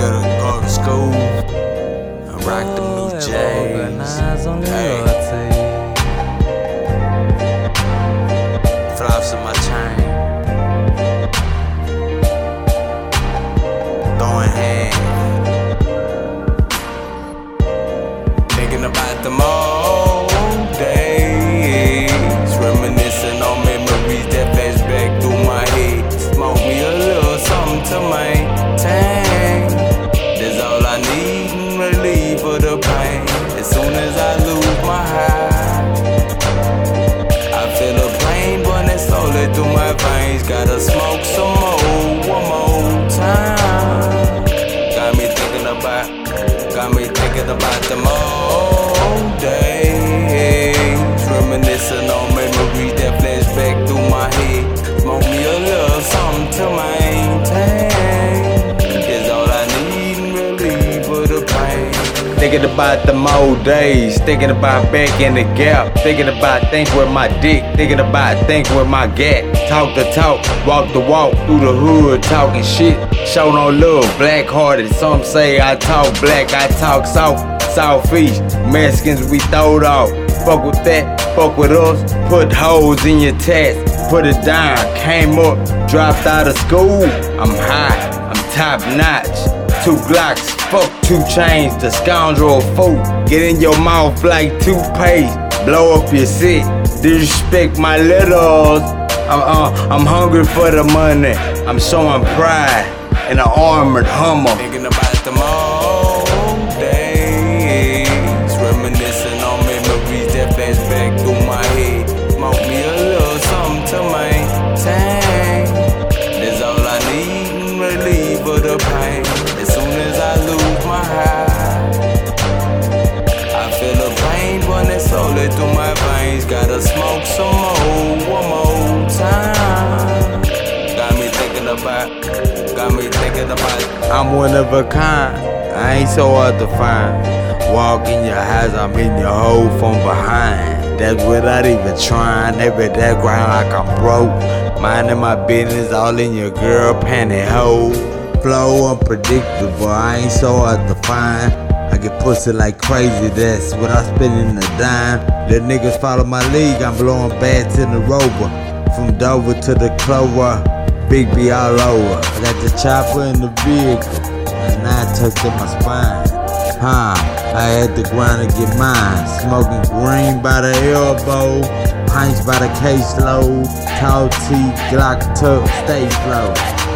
gotta go to school. I rock them new J's. Organize on the Hey. Flops in my chain. Throwing hands. Thinking about the old Thinking about the old days, thinking about back in the gap, thinking about think with my dick, thinking about think with my gat. Talk the talk, walk the walk through the hood, talking shit. Show no love, black hearted. Some say I talk black, I talk south, southeast. Mexicans we throwed off. Fuck with that, fuck with us. Put holes in your tats, put it down. Came up, dropped out of school. I'm high, I'm top notch. Two Glocks, fuck two chains, the scoundrel fool. Get in your mouth like toothpaste, blow up your seat, disrespect my letters. I'm, uh, I'm hungry for the money, I'm showing pride in an armored Hummer. Thinking about them old days. Reminiscing on memories that flash back through my head. Smoke me a little something to maintain. That's all I need in relief of the pain. I lose my high, I feel the pain running slowly through my veins. Gotta smoke some more, one more time. Got me thinking about, got me thinking about. I'm one of a kind, I ain't so hard to find. Walk in your house, I'm in your hole from behind. That's without even trying. Every that grind like I'm broke. Minding my business, all in your girl pantyhose. Flow unpredictable, I ain't so hard to find. I get pussy like crazy, that's what I spend in a dime. The niggas follow my league, I'm blowing bats in the rover. From Dover to the Clover, Big B all over. I got the chopper in the vehicle, and I tucked in my spine. Huh, I had to grind to get mine. Smoking green by the elbow, pints by the caseload. Tall T, Glock tuck, stay slow.